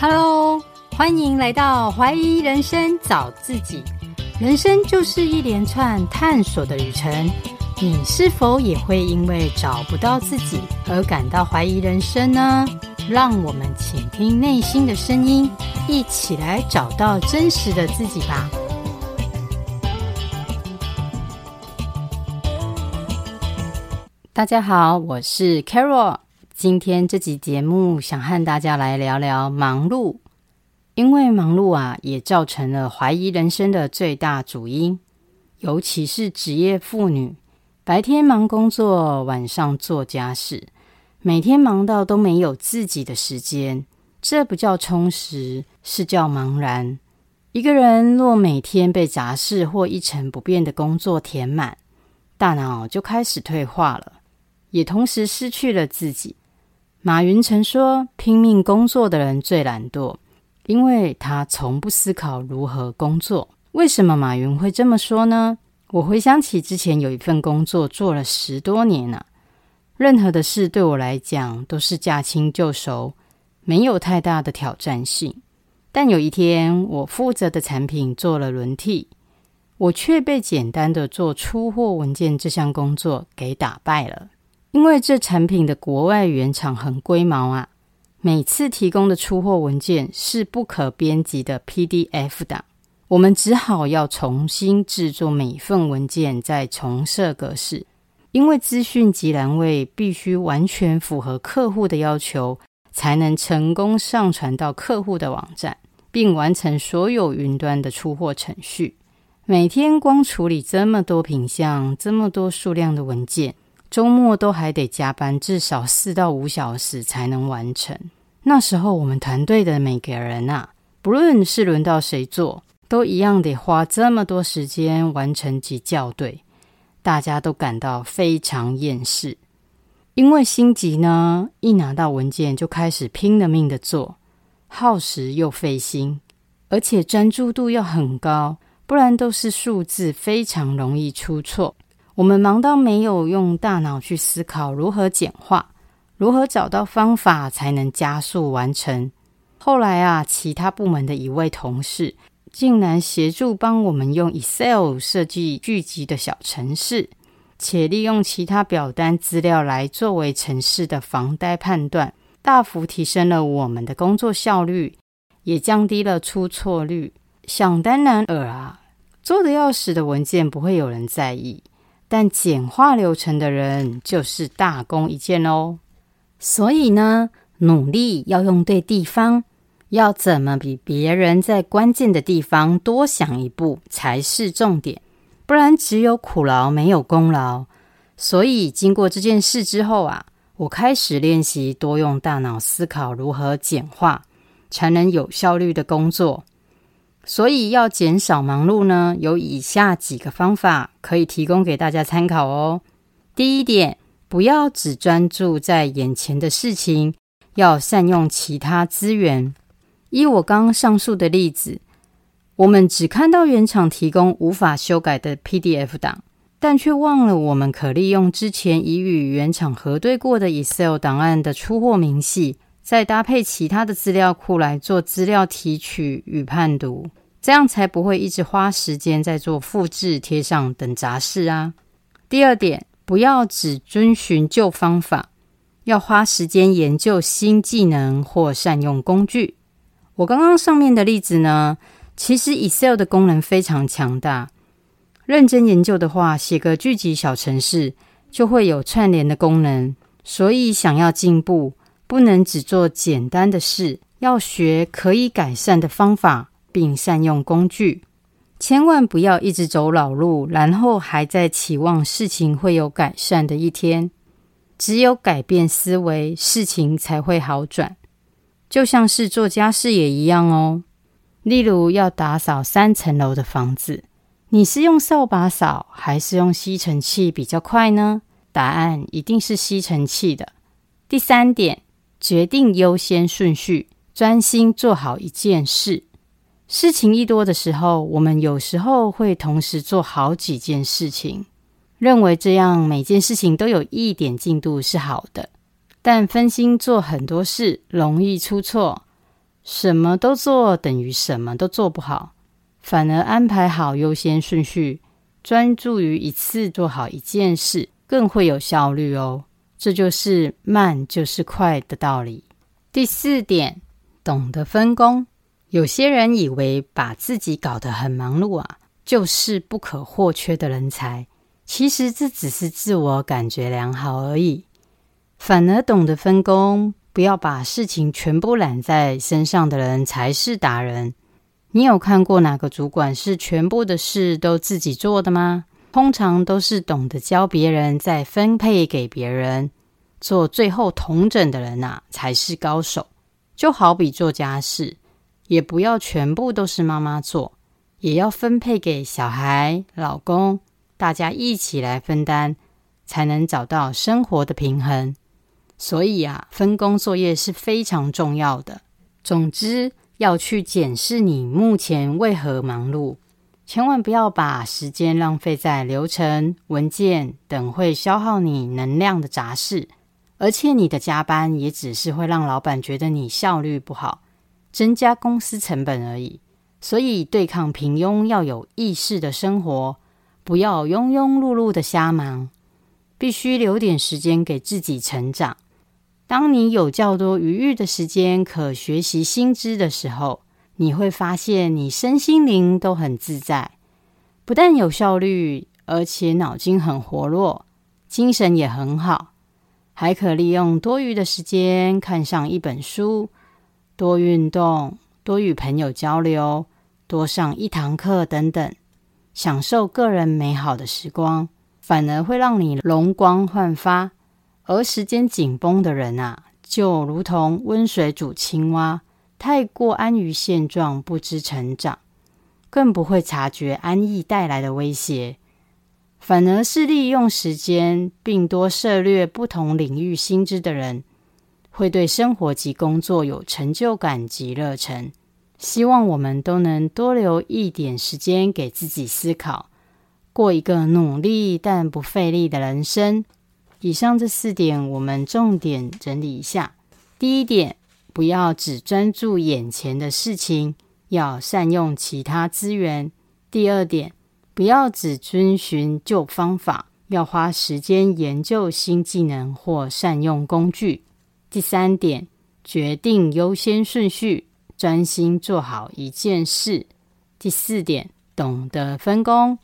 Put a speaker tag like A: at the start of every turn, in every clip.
A: Hello，欢迎来到怀疑人生找自己。人生就是一连串探索的旅程，你是否也会因为找不到自己而感到怀疑人生呢？让我们倾听内心的声音，一起来找到真实的自己吧。大家好，我是 Carol。今天这集节目想和大家来聊聊忙碌，因为忙碌啊，也造成了怀疑人生的最大主因。尤其是职业妇女，白天忙工作，晚上做家事，每天忙到都没有自己的时间，这不叫充实，是叫茫然。一个人若每天被杂事或一成不变的工作填满，大脑就开始退化了。也同时失去了自己。马云曾说：“拼命工作的人最懒惰，因为他从不思考如何工作。”为什么马云会这么说呢？我回想起之前有一份工作做了十多年了，任何的事对我来讲都是驾轻就熟，没有太大的挑战性。但有一天，我负责的产品做了轮替，我却被简单的做出货文件这项工作给打败了。因为这产品的国外原厂很龟毛啊，每次提供的出货文件是不可编辑的 PDF 档，我们只好要重新制作每份文件，再重设格式。因为资讯及栏位必须完全符合客户的要求，才能成功上传到客户的网站，并完成所有云端的出货程序。每天光处理这么多品项、这么多数量的文件。周末都还得加班，至少四到五小时才能完成。那时候，我们团队的每个人啊，不论是轮到谁做，都一样得花这么多时间完成及校对，大家都感到非常厌世。因为心急呢，一拿到文件就开始拼了命的做，耗时又费心，而且专注度要很高，不然都是数字，非常容易出错。我们忙到没有用大脑去思考如何简化，如何找到方法才能加速完成。后来啊，其他部门的一位同事竟然协助帮我们用 Excel 设计聚集的小程式，且利用其他表单资料来作为程式的防呆判断，大幅提升了我们的工作效率，也降低了出错率。想当然尔啊，做的要死的文件不会有人在意。但简化流程的人就是大功一件哦。所以呢，努力要用对地方，要怎么比别人在关键的地方多想一步才是重点，不然只有苦劳没有功劳。所以经过这件事之后啊，我开始练习多用大脑思考如何简化，才能有效率的工作。所以要减少忙碌呢，有以下几个方法可以提供给大家参考哦。第一点，不要只专注在眼前的事情，要善用其他资源。依我刚上述的例子，我们只看到原厂提供无法修改的 PDF 档，但却忘了我们可利用之前已与原厂核对过的 Excel 档案的出货明细。再搭配其他的资料库来做资料提取与判读，这样才不会一直花时间在做复制、贴上等杂事啊。第二点，不要只遵循旧方法，要花时间研究新技能或善用工具。我刚刚上面的例子呢，其实 Excel 的功能非常强大，认真研究的话，写个聚集小程式就会有串联的功能。所以想要进步，不能只做简单的事，要学可以改善的方法，并善用工具。千万不要一直走老路，然后还在期望事情会有改善的一天。只有改变思维，事情才会好转。就像是做家事也一样哦。例如要打扫三层楼的房子，你是用扫把扫，还是用吸尘器比较快呢？答案一定是吸尘器的。第三点。决定优先顺序，专心做好一件事。事情一多的时候，我们有时候会同时做好几件事情，认为这样每件事情都有一点进度是好的。但分心做很多事，容易出错。什么都做等于什么都做不好，反而安排好优先顺序，专注于一次做好一件事，更会有效率哦。这就是慢就是快的道理。第四点，懂得分工。有些人以为把自己搞得很忙碌啊，就是不可或缺的人才。其实这只是自我感觉良好而已。反而懂得分工，不要把事情全部揽在身上的人才是达人。你有看过哪个主管是全部的事都自己做的吗？通常都是懂得教别人，再分配给别人，做最后统整的人呐，才是高手。就好比做家事。也不要全部都是妈妈做，也要分配给小孩、老公，大家一起来分担，才能找到生活的平衡。所以啊，分工作业是非常重要的。总之，要去检视你目前为何忙碌，千万不要把时间浪费在流程、文件等会消耗你能量的杂事，而且你的加班也只是会让老板觉得你效率不好。增加公司成本而已，所以对抗平庸要有意识的生活，不要庸庸碌碌的瞎忙，必须留点时间给自己成长。当你有较多余裕的时间可学习新知的时候，你会发现你身心灵都很自在，不但有效率，而且脑筋很活络，精神也很好，还可利用多余的时间看上一本书。多运动，多与朋友交流，多上一堂课等等，享受个人美好的时光，反而会让你容光焕发。而时间紧绷的人啊，就如同温水煮青蛙，太过安于现状，不知成长，更不会察觉安逸带来的威胁。反而是利用时间，并多涉猎不同领域新知的人。会对生活及工作有成就感及热忱。希望我们都能多留一点时间给自己思考，过一个努力但不费力的人生。以上这四点，我们重点整理一下。第一点，不要只专注眼前的事情，要善用其他资源。第二点，不要只遵循旧方法，要花时间研究新技能或善用工具。第三点，决定优先顺序，专心做好一件事。第四点，懂得分工。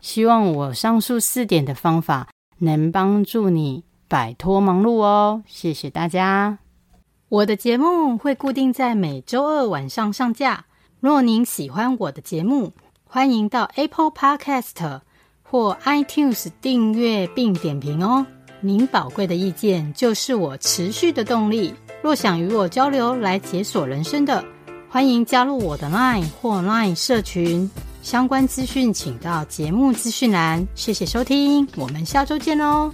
A: 希望我上述四点的方法能帮助你摆脱忙碌哦。谢谢大家。我的节目会固定在每周二晚上上架。若您喜欢我的节目，欢迎到 Apple Podcast 或 iTunes 订阅并点评哦。您宝贵的意见就是我持续的动力。若想与我交流来解锁人生的，欢迎加入我的 Line 或 Line 社群。相关资讯请到节目资讯栏。谢谢收听，我们下周见喽。